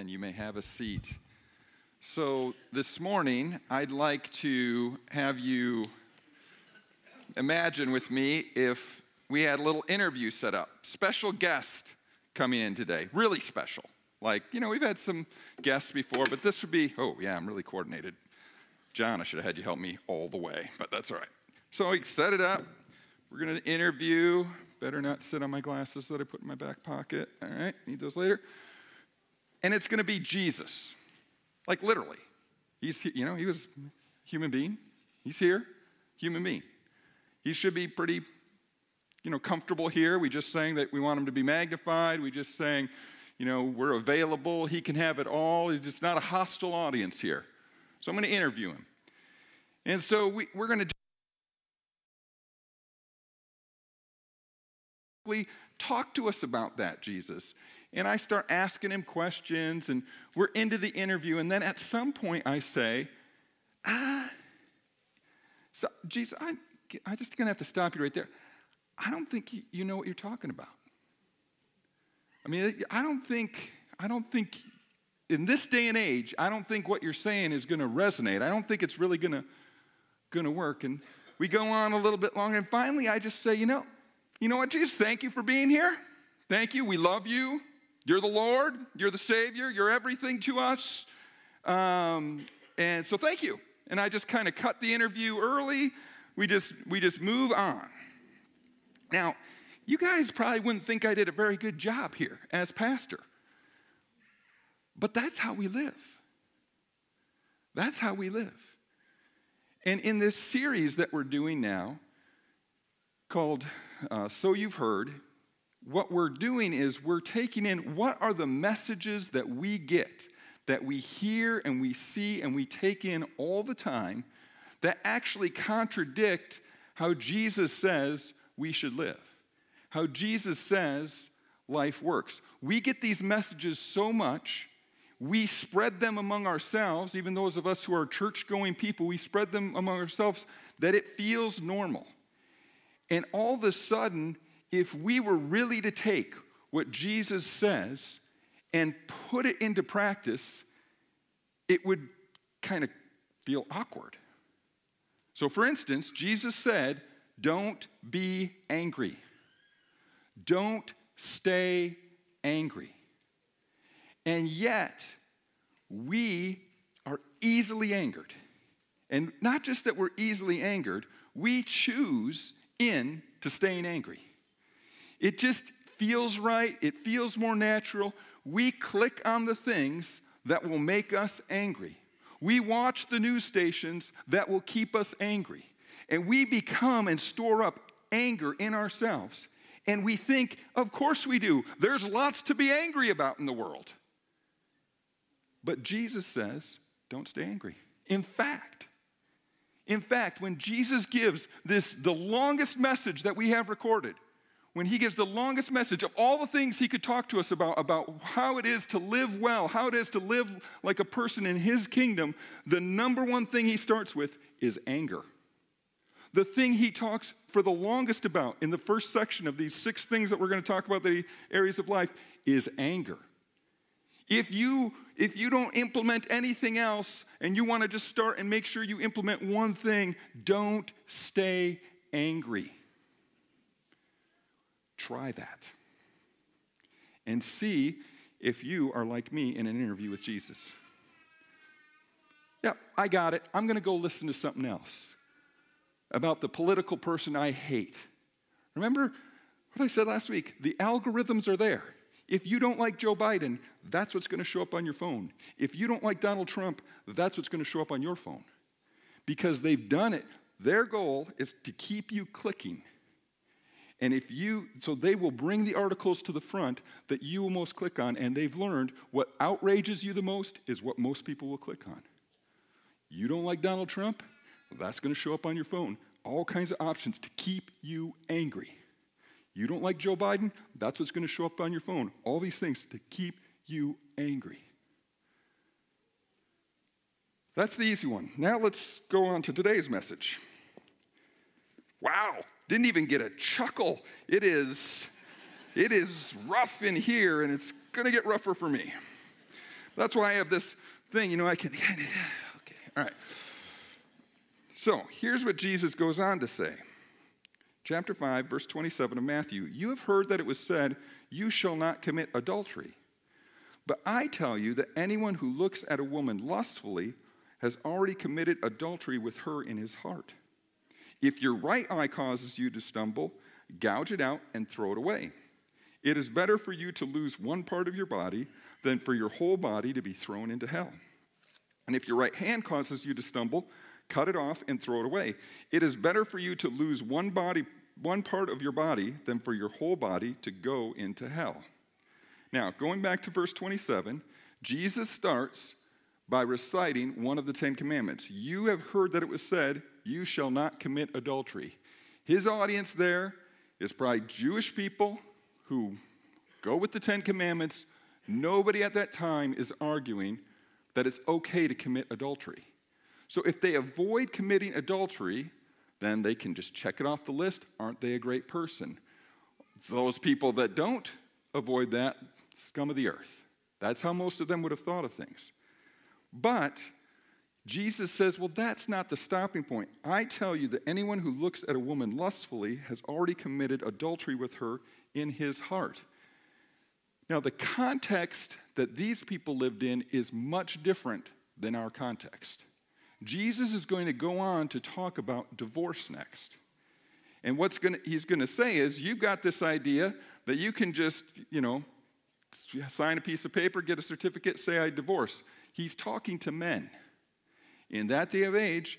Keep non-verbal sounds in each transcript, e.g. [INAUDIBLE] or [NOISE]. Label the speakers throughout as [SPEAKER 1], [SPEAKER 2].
[SPEAKER 1] Amen. You may have a seat. So, this morning, I'd like to have you imagine with me if we had a little interview set up. Special guest coming in today, really special. Like, you know, we've had some guests before, but this would be, oh, yeah, I'm really coordinated. John, I should have had you help me all the way, but that's all right. So, we set it up. We're going to interview. Better not sit on my glasses that I put in my back pocket. All right, need those later. And it's going to be Jesus. Like literally. He's, you know, he was human being. He's here, human being. He should be pretty, you know, comfortable here. We just saying that we want him to be magnified. We just saying, you know, we're available. He can have it all. It's not a hostile audience here. So I'm going to interview him. And so we, we're going to talk to us about that, Jesus. And I start asking him questions, and we're into the interview. And then at some point, I say, ah, so, Jesus, I, I'm just going to have to stop you right there. I don't think you, know what you're talking about. I mean, I don't think, I don't think in this day and age, I don't think what you're saying is going to resonate. I don't think it's really going to going to work. And we go on a little bit longer, and finally, I just say, you know, you know what, Jesus? Thank you for being here. Thank you. We love you. You're the Lord. You're the Savior. You're everything to us. Um, and so thank you. And I just kind of cut the interview early. We just we just move on. Now, you guys probably wouldn't think I did a very good job here as pastor. But that's how we live. That's how we live. And in this series that we're doing now, called uh, So You've Heard, what we're doing is we're taking in what are the messages that we get, that we hear and we see and we take in all the time that actually contradict how Jesus says we should live, how Jesus says life works. We get these messages so much, we spread them among ourselves, even those of us who are church going people, we spread them among ourselves that it feels normal. And all of a sudden, if we were really to take what Jesus says and put it into practice, it would kind of feel awkward. So, for instance, Jesus said, Don't be angry. Don't stay angry. And yet, we are easily angered. And not just that we're easily angered, we choose in to staying angry. It just feels right, it feels more natural. We click on the things that will make us angry. We watch the news stations that will keep us angry. And we become and store up anger in ourselves. And we think, of course we do. There's lots to be angry about in the world. But Jesus says, don't stay angry. In fact, in fact, when Jesus gives this, the longest message that we have recorded, when he gives the longest message of all the things he could talk to us about, about how it is to live well, how it is to live like a person in his kingdom, the number one thing he starts with is anger. The thing he talks for the longest about in the first section of these six things that we're going to talk about, the areas of life, is anger. If you, if you don't implement anything else and you want to just start and make sure you implement one thing, don't stay angry. Try that and see if you are like me in an interview with Jesus. Yep, I got it. I'm going to go listen to something else about the political person I hate. Remember what I said last week? The algorithms are there. If you don't like Joe Biden, that's what's going to show up on your phone. If you don't like Donald Trump, that's what's going to show up on your phone. Because they've done it. Their goal is to keep you clicking. And if you, so they will bring the articles to the front that you will most click on, and they've learned what outrages you the most is what most people will click on. You don't like Donald Trump? That's going to show up on your phone. All kinds of options to keep you angry. You don't like Joe Biden? That's what's going to show up on your phone. All these things to keep you angry. That's the easy one. Now let's go on to today's message. Wow, didn't even get a chuckle. It is it is rough in here and it's going to get rougher for me. That's why I have this thing, you know, I can, [SIGHS] okay, all right. So here's what Jesus goes on to say. Chapter 5, verse 27 of Matthew You have heard that it was said, You shall not commit adultery. But I tell you that anyone who looks at a woman lustfully has already committed adultery with her in his heart. If your right eye causes you to stumble, gouge it out and throw it away. It is better for you to lose one part of your body than for your whole body to be thrown into hell. And if your right hand causes you to stumble, cut it off and throw it away. It is better for you to lose one body one part of your body than for your whole body to go into hell. Now, going back to verse 27, Jesus starts by reciting one of the 10 commandments. You have heard that it was said, you shall not commit adultery. His audience there is probably Jewish people who go with the Ten Commandments. Nobody at that time is arguing that it's okay to commit adultery. So if they avoid committing adultery, then they can just check it off the list. Aren't they a great person? Those people that don't avoid that, scum of the earth. That's how most of them would have thought of things. But Jesus says, well, that's not the stopping point. I tell you that anyone who looks at a woman lustfully has already committed adultery with her in his heart. Now, the context that these people lived in is much different than our context. Jesus is going to go on to talk about divorce next. And what's going to, he's going to say is, you've got this idea that you can just, you know, sign a piece of paper, get a certificate, say I divorce. He's talking to men. In that day of age,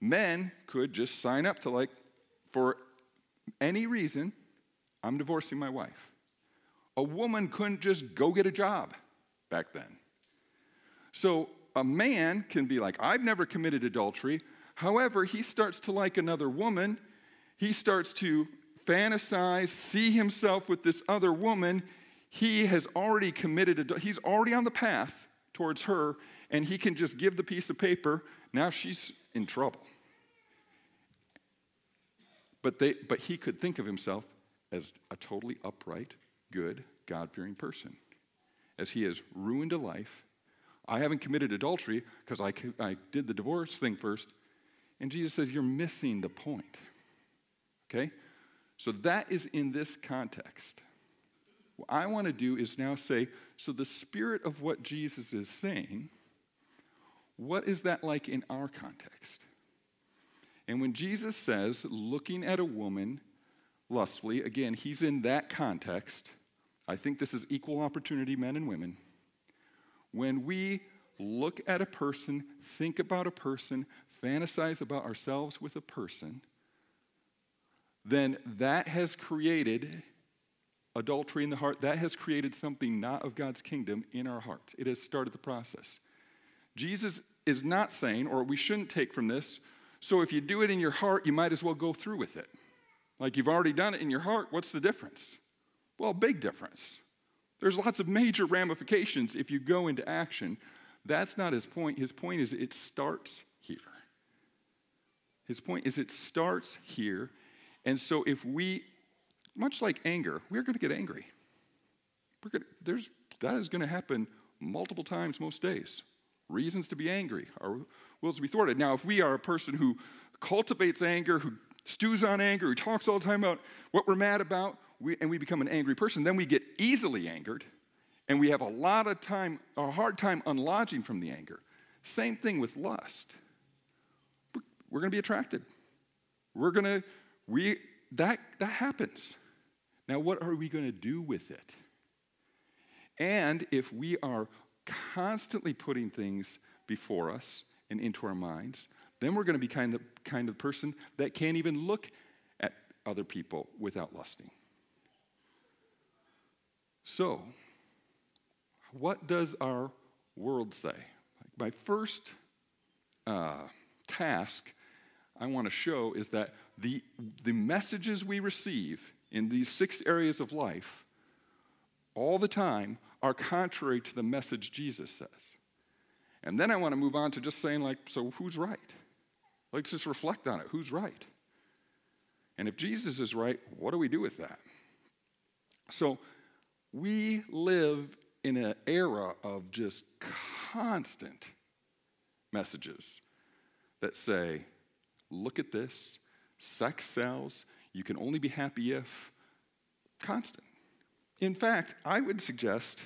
[SPEAKER 1] men could just sign up to like, for any reason, I'm divorcing my wife. A woman couldn't just go get a job back then. So a man can be like, I've never committed adultery. However, he starts to like another woman. He starts to fantasize, see himself with this other woman. He has already committed, he's already on the path towards her, and he can just give the piece of paper. Now she's in trouble. But, they, but he could think of himself as a totally upright, good, God fearing person. As he has ruined a life I haven't committed adultery because I, I did the divorce thing first. And Jesus says, You're missing the point. Okay? So that is in this context. What I want to do is now say, so the spirit of what Jesus is saying, what is that like in our context? And when Jesus says, looking at a woman lustfully, again, he's in that context. I think this is equal opportunity men and women. When we look at a person, think about a person, fantasize about ourselves with a person, then that has created adultery in the heart. That has created something not of God's kingdom in our hearts. It has started the process. Jesus is not saying, or we shouldn't take from this, so if you do it in your heart, you might as well go through with it. Like you've already done it in your heart, what's the difference? Well, big difference. There's lots of major ramifications if you go into action. That's not his point. His point is it starts here. His point is it starts here. And so if we, much like anger, we're going to get angry. We're gonna, there's, that is going to happen multiple times most days. Reasons to be angry, our wills to be thwarted. Now, if we are a person who cultivates anger, who stews on anger, who talks all the time about what we're mad about, we, and we become an angry person, then we get easily angered, and we have a lot of time, a hard time unlodging from the anger. Same thing with lust. We're going to be attracted. We're going to, we, that, that happens. Now, what are we going to do with it? And if we are constantly putting things before us and into our minds, then we're going to be kind of kind of person that can't even look at other people without lusting. So, what does our world say? My first uh, task I want to show is that the, the messages we receive in these six areas of life all the time are contrary to the message Jesus says. And then I want to move on to just saying, like, so who's right? Let's just reflect on it. Who's right? And if Jesus is right, what do we do with that? So we live in an era of just constant messages that say, look at this, sex sells, you can only be happy if, constant. In fact, I would suggest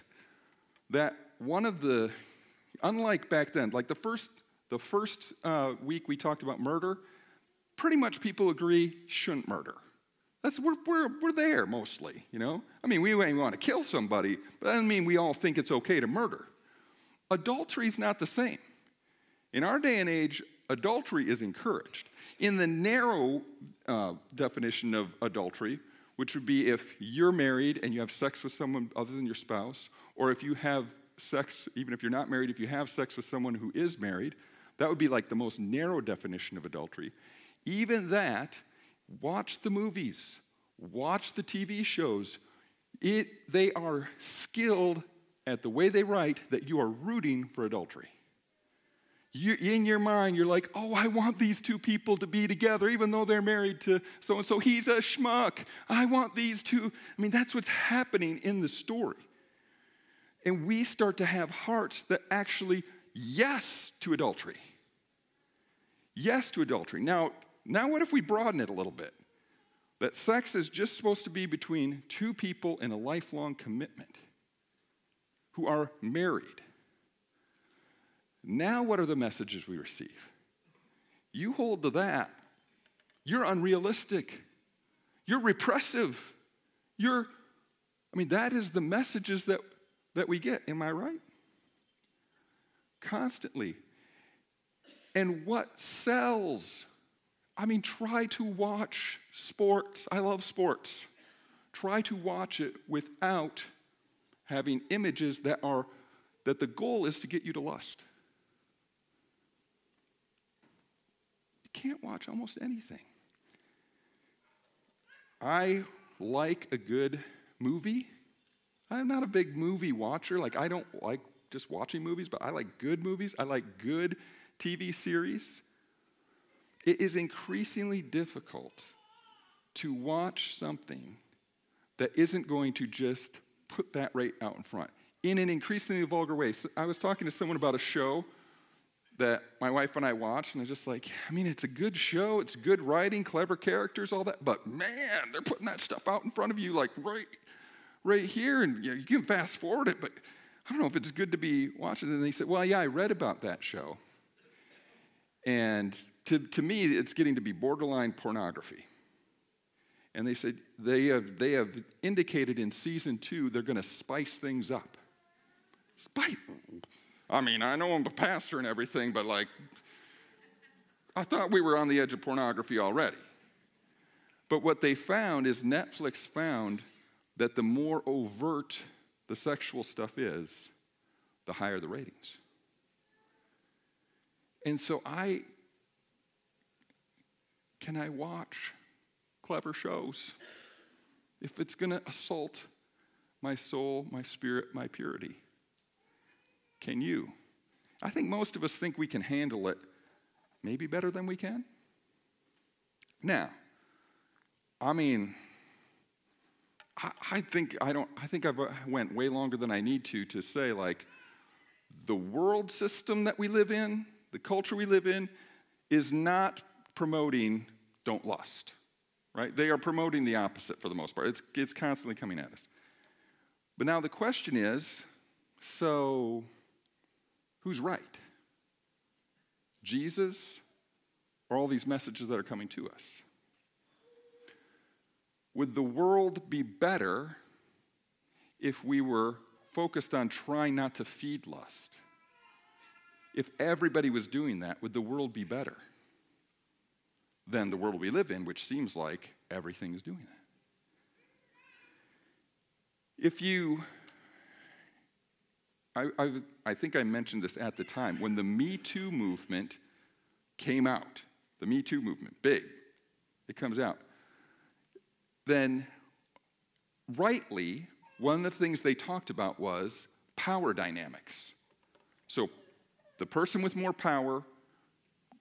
[SPEAKER 1] that one of the, unlike back then, like the first, the first uh, week we talked about murder, pretty much people agree shouldn't murder. That's, we're, we're, we're there mostly, you know? I mean, we want to kill somebody, but that doesn't mean we all think it's okay to murder. Adultery is not the same. In our day and age, adultery is encouraged. In the narrow uh, definition of adultery, which would be if you're married and you have sex with someone other than your spouse, or if you have sex, even if you're not married, if you have sex with someone who is married, that would be like the most narrow definition of adultery. Even that, watch the movies, watch the TV shows. It, they are skilled at the way they write that you are rooting for adultery. You, in your mind, you're like, oh, I want these two people to be together, even though they're married to so and so. He's a schmuck. I want these two. I mean, that's what's happening in the story. And we start to have hearts that actually, yes to adultery. Yes to adultery. Now, now, what if we broaden it a little bit? That sex is just supposed to be between two people in a lifelong commitment who are married. Now, what are the messages we receive? You hold to that. You're unrealistic. You're repressive. You're, I mean, that is the messages that, that we get. Am I right? Constantly. And what sells? I mean, try to watch sports. I love sports. Try to watch it without having images that are, that the goal is to get you to lust. You can't watch almost anything. I like a good movie. I'm not a big movie watcher. Like, I don't like just watching movies, but I like good movies. I like good TV series. It is increasingly difficult to watch something that isn't going to just put that right out in front in an increasingly vulgar way. So I was talking to someone about a show that my wife and I watched, and it's just like, I mean, it's a good show, it's good writing, clever characters, all that, but man, they're putting that stuff out in front of you like right, right here, and you, know, you can fast forward it, but I don't know if it's good to be watching. And they said, Well, yeah, I read about that show. And to, to me, it's getting to be borderline pornography. And they said they have, they have indicated in season two they're going to spice things up. Spice, I mean, I know I'm a pastor and everything, but like, I thought we were on the edge of pornography already. But what they found is Netflix found that the more overt the sexual stuff is, the higher the ratings. And so I can I watch clever shows if it's going to assault my soul, my spirit, my purity? Can you? I think most of us think we can handle it maybe better than we can. Now, I mean, I, think I don't. I think I've uh, went way longer than I need to to say like the world system that we live in, the culture we live in, is not promoting don't lust, right? They are promoting the opposite for the most part. It's, it's constantly coming at us. But now the question is so Who's right? Jesus or all these messages that are coming to us? Would the world be better if we were focused on trying not to feed lust? If everybody was doing that, would the world be better than the world we live in, which seems like everything is doing that? If you I, I, I think I mentioned this at the time. When the Me Too movement came out, the Me Too movement, big, it comes out, then rightly, one of the things they talked about was power dynamics. So the person with more power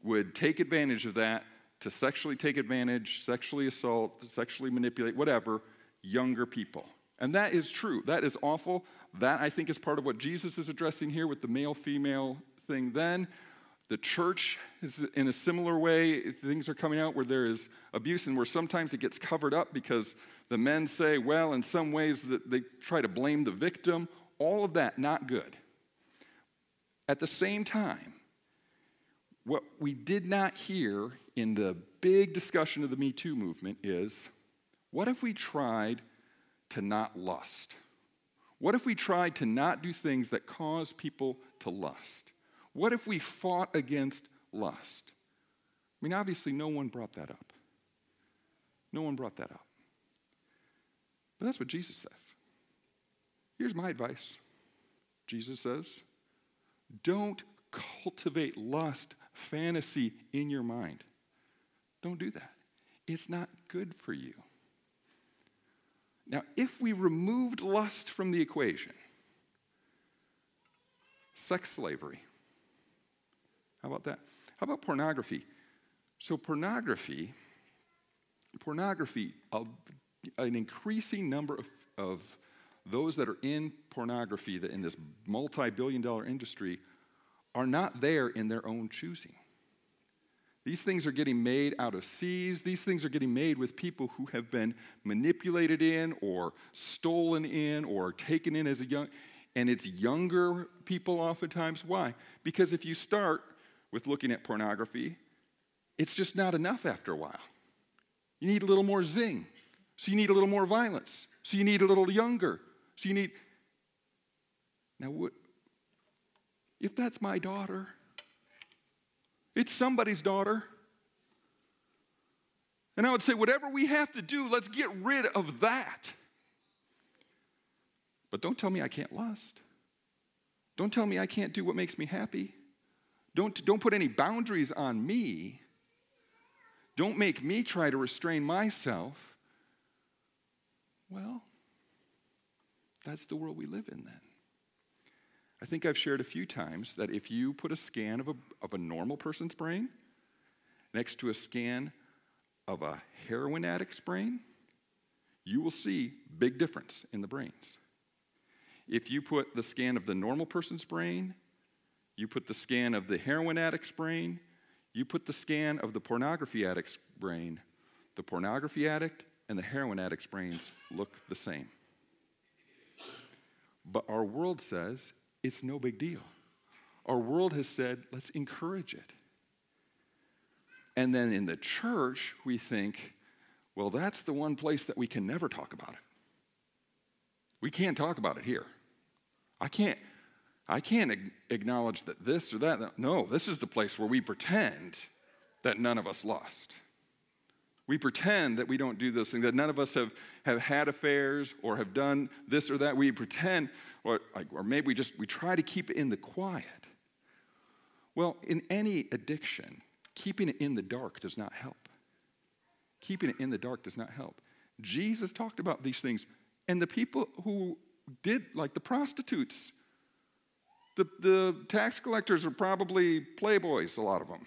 [SPEAKER 1] would take advantage of that to sexually take advantage, sexually assault, sexually manipulate, whatever, younger people. And that is true. That is awful. That, I think, is part of what Jesus is addressing here with the male female thing then. The church is in a similar way. Things are coming out where there is abuse and where sometimes it gets covered up because the men say, well, in some ways that they try to blame the victim. All of that, not good. At the same time, what we did not hear in the big discussion of the Me Too movement is what if we tried to not lust? What if we tried to not do things that cause people to lust? What if we fought against lust? I mean, obviously, no one brought that up. No one brought that up. But that's what Jesus says. Here's my advice Jesus says, don't cultivate lust, fantasy in your mind. Don't do that. It's not good for you. Now, if we removed lust from the equation, sex slavery, how about that? How about pornography? So, pornography, pornography, an increasing number of, of those that are in pornography, that in this multi billion dollar industry, are not there in their own choosing. These things are getting made out of seas. These things are getting made with people who have been manipulated in or stolen in or taken in as a young, and it's younger people oftentimes. Why? Because if you start with looking at pornography, it's just not enough after a while. You need a little more zing. So you need a little more violence. So you need a little younger. So you need. Now, what, if that's my daughter, it's somebody's daughter. And I would say, whatever we have to do, let's get rid of that. But don't tell me I can't lust. Don't tell me I can't do what makes me happy. Don't, don't put any boundaries on me. Don't make me try to restrain myself. Well, that's the world we live in then. I think I've shared a few times that if you put a scan of a, of a normal person's brain next to a scan of a heroin addict's brain, you will see big difference in the brains. If you put the scan of the normal person's brain you put the scan of the heroin addict's brain, you put the scan of the pornography addict's brain. The pornography addict and the heroin addict's brains look the same. But our world says it's no big deal. Our world has said, let's encourage it. And then in the church, we think, well, that's the one place that we can never talk about it. We can't talk about it here. I can't, I can't acknowledge that this or that. No, this is the place where we pretend that none of us lost. We pretend that we don't do those things, that none of us have, have had affairs or have done this or that. We pretend, or, or maybe we just we try to keep it in the quiet. Well, in any addiction, keeping it in the dark does not help. Keeping it in the dark does not help. Jesus talked about these things, and the people who did, like the prostitutes, the, the tax collectors are probably playboys, a lot of them.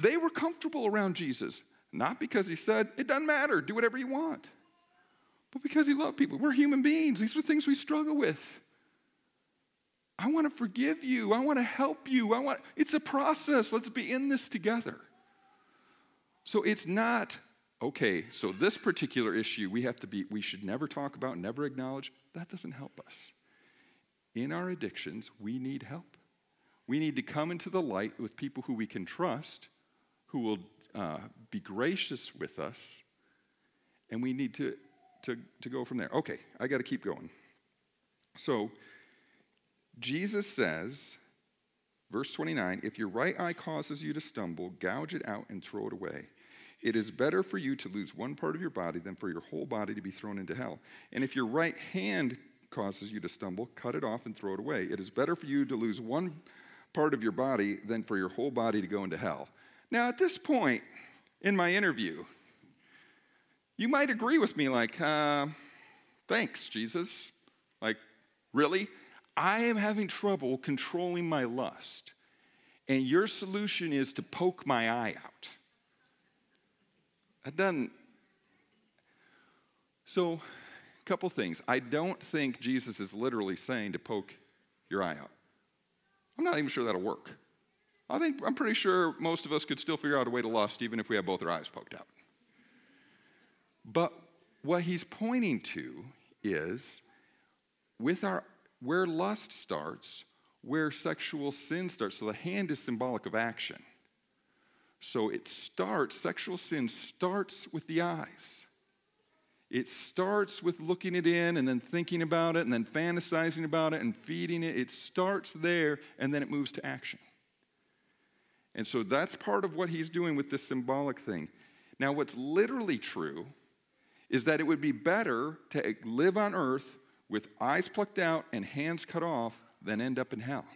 [SPEAKER 1] They were comfortable around Jesus, not because he said, it doesn't matter, do whatever you want, but because he loved people. We're human beings, these are things we struggle with. I want to forgive you. I want to help you. I want it's a process. Let's be in this together. So it's not okay, so this particular issue we have to be we should never talk about, never acknowledge. That doesn't help us in our addictions, we need help. We need to come into the light with people who we can trust, who will uh, be gracious with us, and we need to, to, to go from there. Okay, I got to keep going. So, Jesus says, verse 29 if your right eye causes you to stumble, gouge it out and throw it away. It is better for you to lose one part of your body than for your whole body to be thrown into hell. And if your right hand causes you to stumble, cut it off and throw it away. It is better for you to lose one part of your body than for your whole body to go into hell. Now, at this point in my interview, you might agree with me, like, uh, thanks, Jesus. Like, really? I am having trouble controlling my lust, and your solution is to poke my eye out. That doesn't. So, a couple things. I don't think Jesus is literally saying to poke your eye out. I'm not even sure that'll work. I think I'm pretty sure most of us could still figure out a way to lust even if we had both our eyes poked out. But what he's pointing to is with our where lust starts, where sexual sin starts. So the hand is symbolic of action. So it starts, sexual sin starts with the eyes. It starts with looking it in and then thinking about it and then fantasizing about it and feeding it. It starts there and then it moves to action. And so that's part of what he's doing with this symbolic thing. Now, what's literally true is that it would be better to live on earth with eyes plucked out and hands cut off than end up in hell.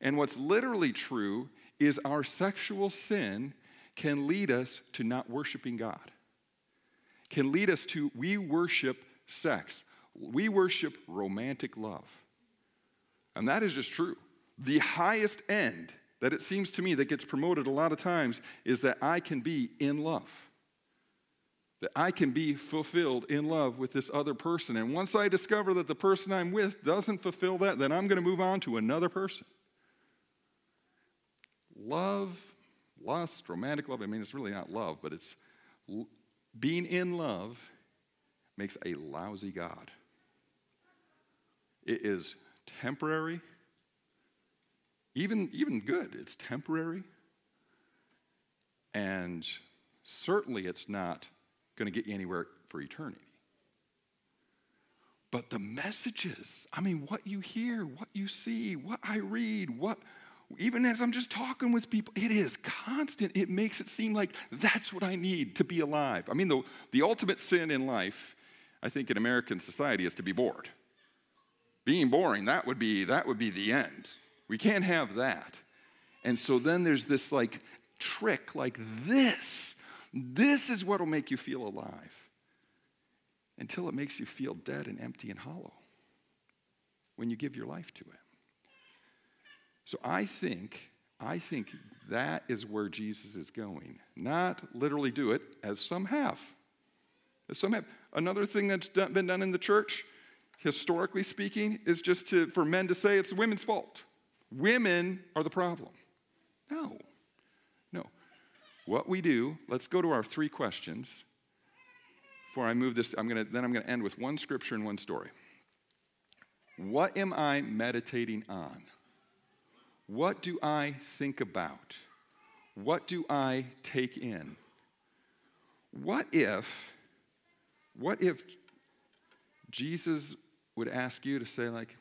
[SPEAKER 1] And what's literally true is our sexual sin can lead us to not worshiping God can lead us to we worship sex, we worship romantic love. And that is just true. The highest end that it seems to me that gets promoted a lot of times is that I can be in love. That I can be fulfilled in love with this other person. And once I discover that the person I'm with doesn't fulfill that, then I'm going to move on to another person. Love, lust, romantic love, I mean, it's really not love, but it's being in love makes a lousy God. It is temporary, even, even good, it's temporary. And certainly it's not going to get you anywhere for eternity. But the messages, I mean, what you hear, what you see, what I read, what even as I'm just talking with people, it is constant. It makes it seem like that's what I need to be alive. I mean, the, the ultimate sin in life, I think, in American society is to be bored. Being boring, that would be, that would be the end. We can't have that. And so then there's this like trick like this. This is what will make you feel alive until it makes you feel dead and empty and hollow when you give your life to it. So I think, I think that is where Jesus is going. Not literally do it, as some have. As some have. Another thing that's done, been done in the church, historically speaking, is just to, for men to say it's the women's fault. Women are the problem. No, no. What we do, let's go to our three questions. Before I move this, I'm gonna, then I'm going to end with one scripture and one story. What am I meditating on? What do I think about? What do I take in? What if, what if Jesus would ask you to say, like,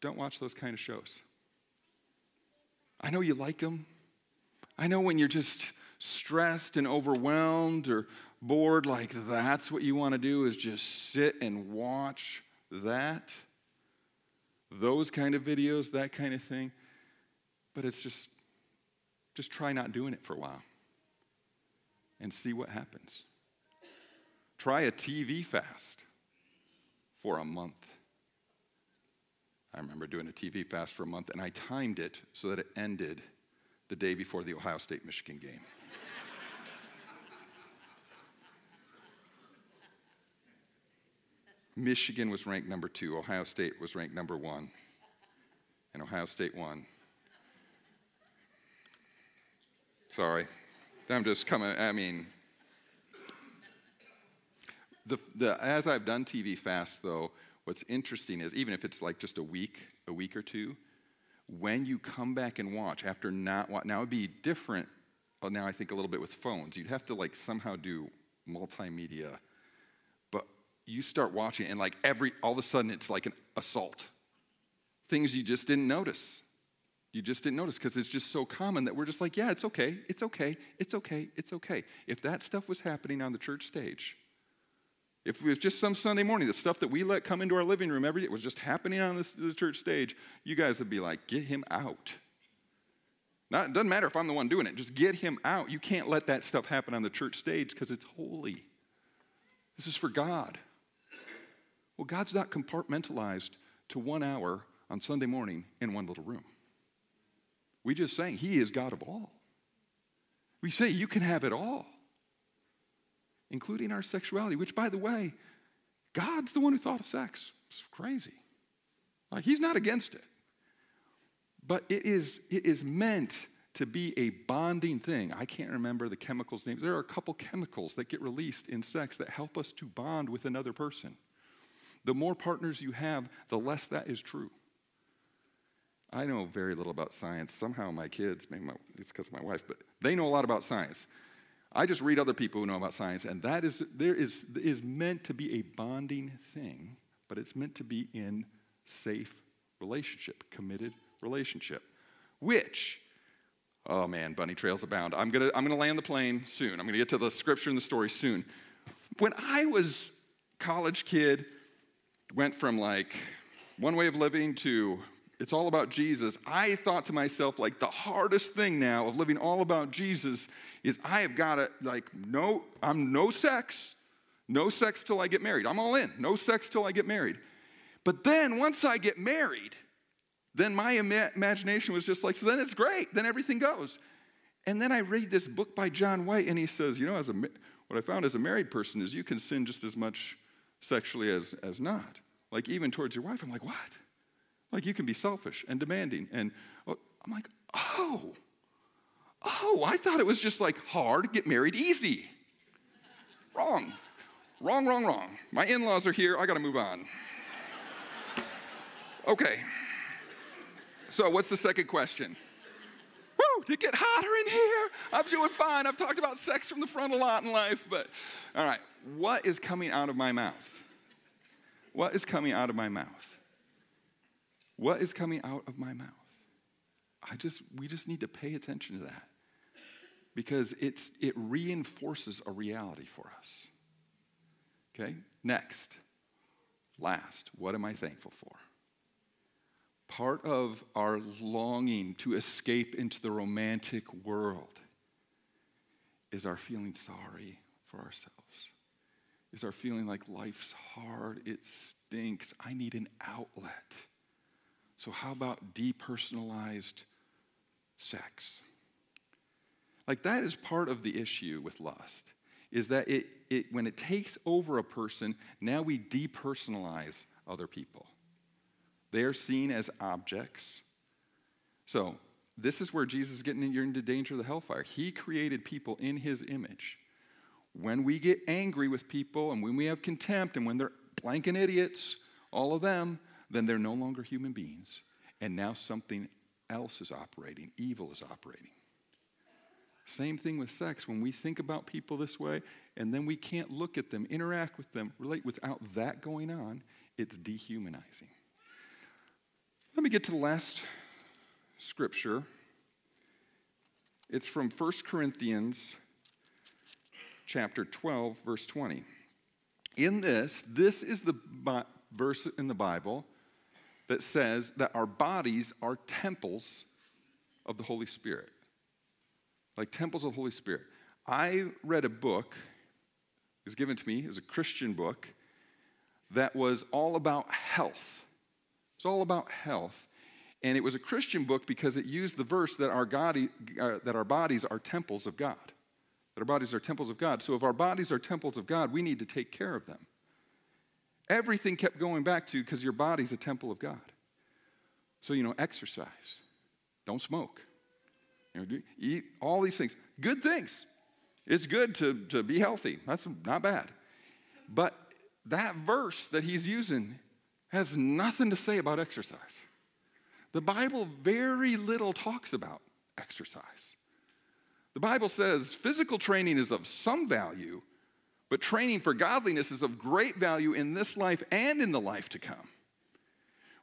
[SPEAKER 1] don't watch those kind of shows? I know you like them. I know when you're just stressed and overwhelmed or bored, like that's what you want to do is just sit and watch that those kind of videos, that kind of thing. But it's just, just try not doing it for a while and see what happens. Try a TV fast for a month. I remember doing a TV fast for a month, and I timed it so that it ended the day before the Ohio State Michigan game. Michigan was ranked number two, Ohio State was ranked number one, and Ohio State won. Sorry, I'm just coming, I mean, the, the, as I've done TV fast, though, what's interesting is even if it's like just a week, a week or two, when you come back and watch after not now it'd be different. Now I think a little bit with phones. You'd have to like somehow do multimedia but you start watching and like every all of a sudden it's like an assault things you just didn't notice you just didn't notice because it's just so common that we're just like yeah it's okay it's okay it's okay it's okay if that stuff was happening on the church stage if it was just some sunday morning the stuff that we let come into our living room every day was just happening on the church stage you guys would be like get him out not, it doesn't matter if i'm the one doing it just get him out you can't let that stuff happen on the church stage because it's holy this is for god well, God's not compartmentalized to one hour on Sunday morning in one little room. We just saying He is God of all. We say you can have it all. Including our sexuality, which, by the way, God's the one who thought of sex. It's crazy. Like, He's not against it. But it is, it is meant to be a bonding thing. I can't remember the chemicals' names. There are a couple chemicals that get released in sex that help us to bond with another person. The more partners you have, the less that is true. I know very little about science. Somehow my kids, maybe my, it's because of my wife, but they know a lot about science. I just read other people who know about science, and that is there is is meant to be a bonding thing, but it's meant to be in safe relationship, committed relationship, which Oh man, bunny trails abound. I'm gonna, I'm gonna land the plane soon. I'm gonna get to the scripture and the story soon. When I was college kid, went from like one way of living to it's all about Jesus, I thought to myself, like, the hardest thing now of living all about Jesus is I have got to, like, no, I'm no sex, no sex till I get married. I'm all in, no sex till I get married. But then once I get married, then my ima- imagination was just like, so then it's great, then everything goes. And then I read this book by John White, and he says, you know, as a, what I found as a married person is you can sin just as much sexually as, as not. Like, even towards your wife. I'm like, what? Like, you can be selfish and demanding. And oh, I'm like, oh, oh, I thought it was just like hard, get married easy. wrong. Wrong, wrong, wrong. My in laws are here. I got to move on. Okay. So, what's the second question? Woo, did it get hotter in here. I'm doing fine. I've talked about sex from the front a lot in life, but all right. What is coming out of my mouth? What is coming out of my mouth? What is coming out of my mouth? I just we just need to pay attention to that. Because it's it reinforces a reality for us. Okay? Next. Last, what am I thankful for? Part of our longing to escape into the romantic world is our feeling sorry for ourselves. Is our feeling like life's hard, it stinks, I need an outlet. So, how about depersonalized sex? Like, that is part of the issue with lust, is that it, it, when it takes over a person, now we depersonalize other people. They are seen as objects. So, this is where Jesus is getting you into danger of the hellfire. He created people in his image. When we get angry with people and when we have contempt and when they're blanking idiots, all of them, then they're no longer human beings. And now something else is operating, evil is operating. Same thing with sex. When we think about people this way and then we can't look at them, interact with them, relate without that going on, it's dehumanizing. Let me get to the last scripture. It's from 1 Corinthians chapter 12 verse 20. In this, this is the verse in the Bible that says that our bodies are temples of the Holy Spirit. Like temples of the Holy Spirit. I read a book, it was given to me, was a Christian book, that was all about health. It's all about health. And it was a Christian book because it used the verse that our, God, uh, that our bodies are temples of God. That our bodies are temples of God. So if our bodies are temples of God, we need to take care of them. Everything kept going back to because your body's a temple of God. So, you know, exercise, don't smoke, you know, eat all these things. Good things. It's good to, to be healthy. That's not bad. But that verse that he's using has nothing to say about exercise. The Bible very little talks about exercise. The Bible says physical training is of some value, but training for godliness is of great value in this life and in the life to come.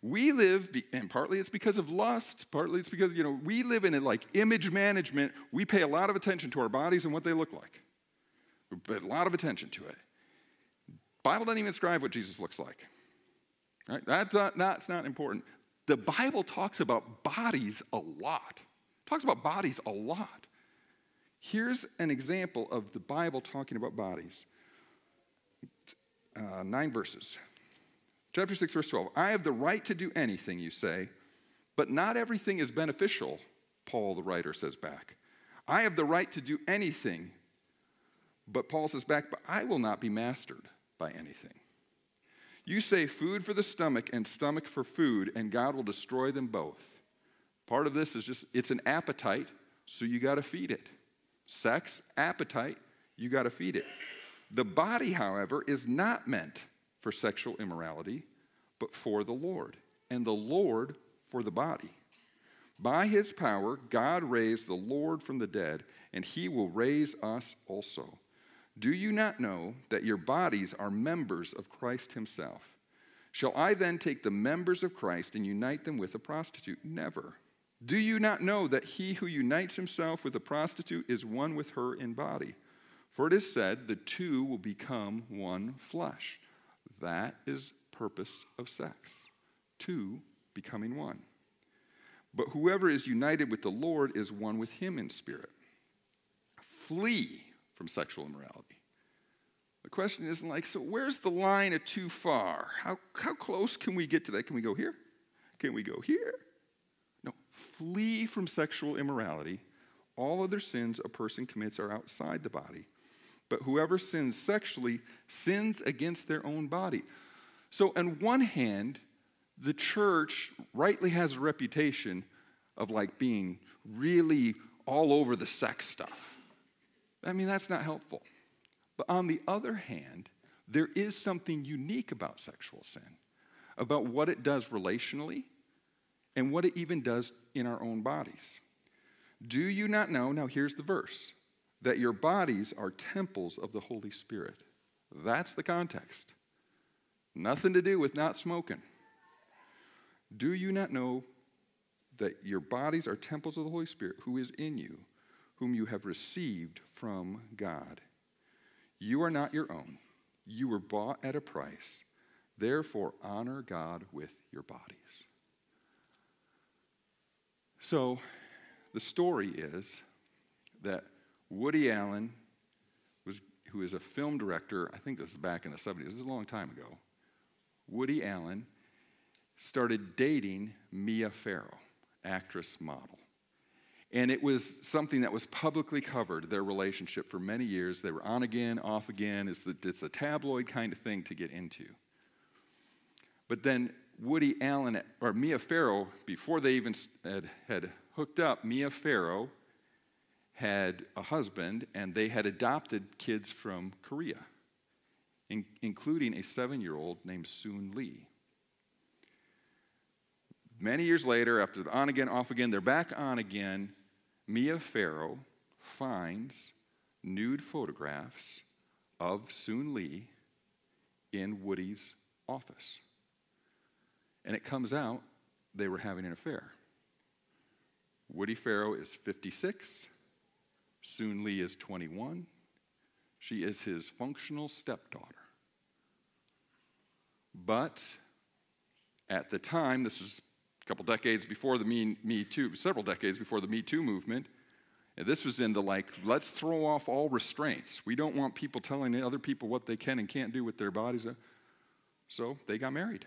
[SPEAKER 1] We live, and partly it's because of lust, partly it's because, you know, we live in it like image management. We pay a lot of attention to our bodies and what they look like. We pay a lot of attention to it. Bible doesn't even describe what Jesus looks like. Right? That's not, that's not important. The Bible talks about bodies a lot. It talks about bodies a lot. Here's an example of the Bible talking about bodies. Uh, nine verses. Chapter 6, verse 12. I have the right to do anything, you say, but not everything is beneficial, Paul the writer says back. I have the right to do anything, But Paul says back, but I will not be mastered by anything. You say food for the stomach and stomach for food, and God will destroy them both. Part of this is just, it's an appetite, so you got to feed it. Sex, appetite, you got to feed it. The body, however, is not meant for sexual immorality, but for the Lord, and the Lord for the body. By his power, God raised the Lord from the dead, and he will raise us also. Do you not know that your bodies are members of Christ himself? Shall I then take the members of Christ and unite them with a prostitute? Never. Do you not know that he who unites himself with a prostitute is one with her in body? For it is said, the two will become one flesh. That is purpose of sex. Two becoming one. But whoever is united with the Lord is one with him in spirit. Flee from sexual immorality. The question isn't like, so where's the line of too far? How, how close can we get to that? Can we go here? Can we go here? No, flee from sexual immorality. All other sins a person commits are outside the body. But whoever sins sexually sins against their own body. So, on one hand, the church rightly has a reputation of like being really all over the sex stuff. I mean, that's not helpful. But on the other hand, there is something unique about sexual sin, about what it does relationally and what it even does in our own bodies. Do you not know? Now, here's the verse that your bodies are temples of the Holy Spirit. That's the context. Nothing to do with not smoking. Do you not know that your bodies are temples of the Holy Spirit who is in you, whom you have received from God? You are not your own. You were bought at a price. Therefore, honor God with your bodies. So, the story is that Woody Allen, was, who is a film director, I think this is back in the 70s, this is a long time ago. Woody Allen started dating Mia Farrow, actress model. And it was something that was publicly covered, their relationship, for many years. They were on again, off again. It's the, it's tabloid kind of thing to get into. But then Woody Allen, or Mia Farrow, before they even had, had hooked up, Mia Farrow had a husband, and they had adopted kids from Korea, in, including a seven year old named Soon-Yi. Many years later, after the on again, off again, they're back on again. Mia Farrow finds nude photographs of Soon-Yi in Woody's office. And it comes out they were having an affair. Woody Farrow is 56. Soon-Yi is 21. She is his functional stepdaughter. But at the time, this is a couple decades before the Me, Me Too, several decades before the Me Too movement, and this was in the like, let's throw off all restraints. We don't want people telling other people what they can and can't do with their bodies. So they got married.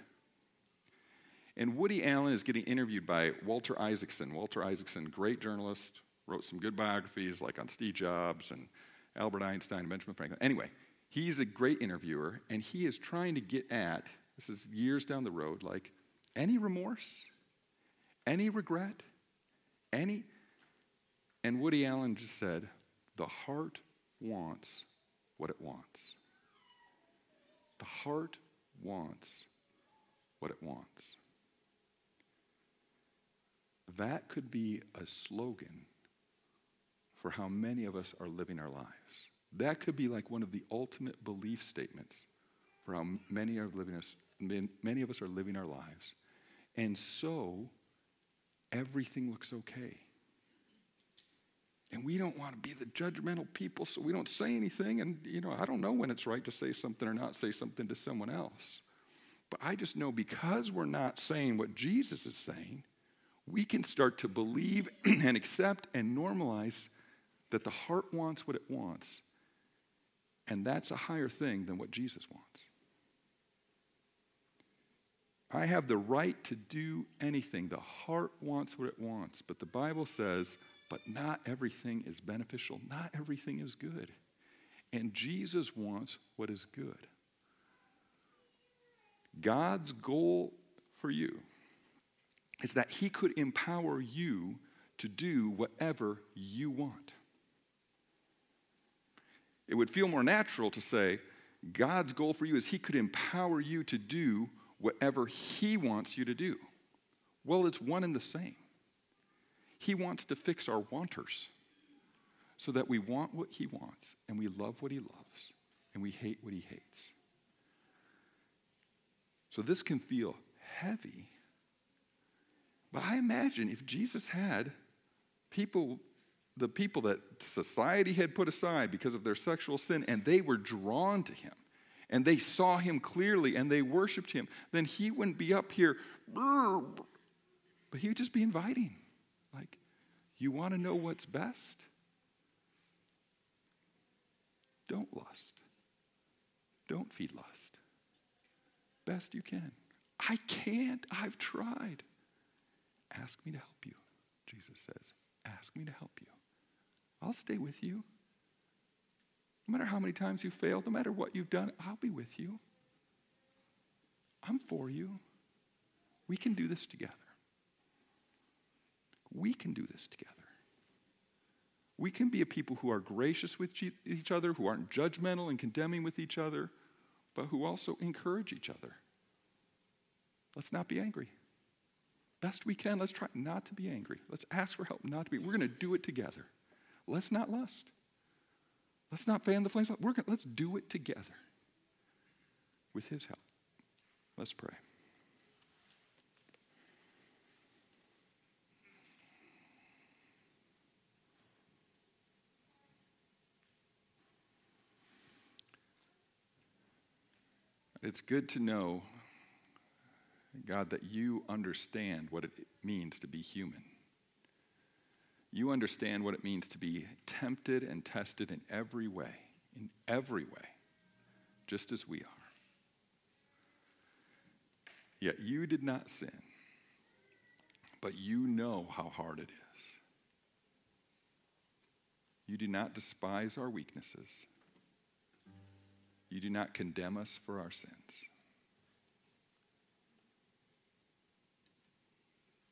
[SPEAKER 1] And Woody Allen is getting interviewed by Walter Isaacson. Walter Isaacson, great journalist, wrote some good biographies like on Steve Jobs and Albert Einstein and Benjamin Franklin. Anyway, he's a great interviewer, and he is trying to get at this is years down the road like any remorse, any regret, any. And Woody Allen just said, the heart wants what it wants. The heart wants what it wants. That could be a slogan for how many of us are living our lives. That could be like one of the ultimate belief statements for how many, are living us, many of us are living our lives. And so, everything looks okay. And we don't want to be the judgmental people, so we don't say anything. And, you know, I don't know when it's right to say something or not say something to someone else. But I just know because we're not saying what Jesus is saying, we can start to believe [CLEARS THROAT] and accept and normalize that the heart wants what it wants. And that's a higher thing than what Jesus wants. I have the right to do anything. The heart wants what it wants. But the Bible says, but not everything is beneficial. Not everything is good. And Jesus wants what is good. God's goal for you is that He could empower you to do whatever you want. It would feel more natural to say, God's goal for you is He could empower you to do whatever He wants you to do. Well, it's one and the same. He wants to fix our wanters so that we want what He wants and we love what He loves and we hate what He hates. So this can feel heavy. But I imagine if Jesus had people, the people that society had put aside because of their sexual sin, and they were drawn to him, and they saw him clearly, and they worshiped him, then he wouldn't be up here, but he would just be inviting. Like, you want to know what's best? Don't lust. Don't feed lust. Best you can. I can't. I've tried. Ask me to help you, Jesus says. Ask me to help you. I'll stay with you. No matter how many times you failed, no matter what you've done, I'll be with you. I'm for you. We can do this together. We can do this together. We can be a people who are gracious with each other, who aren't judgmental and condemning with each other, but who also encourage each other. Let's not be angry. Best we can, let's try not to be angry. Let's ask for help not to be. We're going to do it together. Let's not lust. Let's not fan the flames. We're gonna, let's do it together with His help. Let's pray. It's good to know God, that you understand what it means to be human. You understand what it means to be tempted and tested in every way, in every way, just as we are. Yet you did not sin, but you know how hard it is. You do not despise our weaknesses. You do not condemn us for our sins.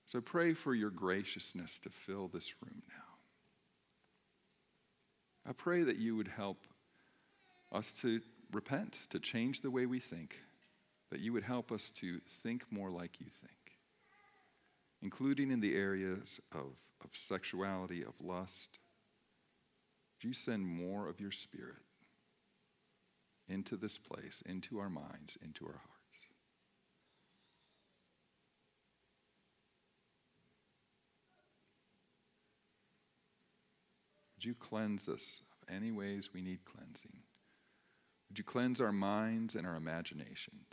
[SPEAKER 1] So pray for your graciousness to fill this room now. I pray that you would help us to repent, to change the way we think, that you would help us to think more like you think, including in the areas of, of sexuality, of lust. Would you send more of your spirit into this place, into our minds, into our hearts? You cleanse us of any ways we need cleansing? Would you cleanse our minds and our imaginations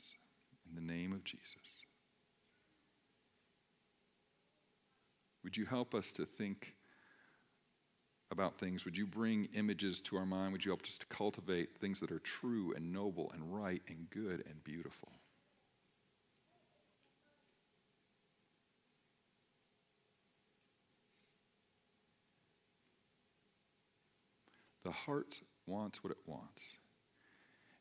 [SPEAKER 1] in the name of Jesus? Would you help us to think about things? Would you bring images to our mind? Would you help us to cultivate things that are true and noble and right and good and beautiful? The heart wants what it wants.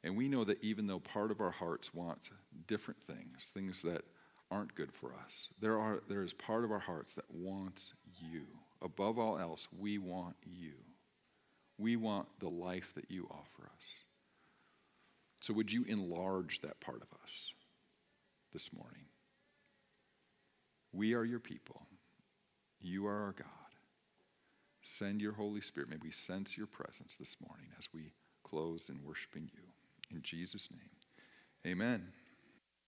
[SPEAKER 1] And we know that even though part of our hearts wants different things, things that aren't good for us, there, are, there is part of our hearts that wants you. Above all else, we want you. We want the life that you offer us. So, would you enlarge that part of us this morning? We are your people. You are our God. Send your Holy Spirit. May we sense your presence this morning as we close in worshiping you. In Jesus' name, amen.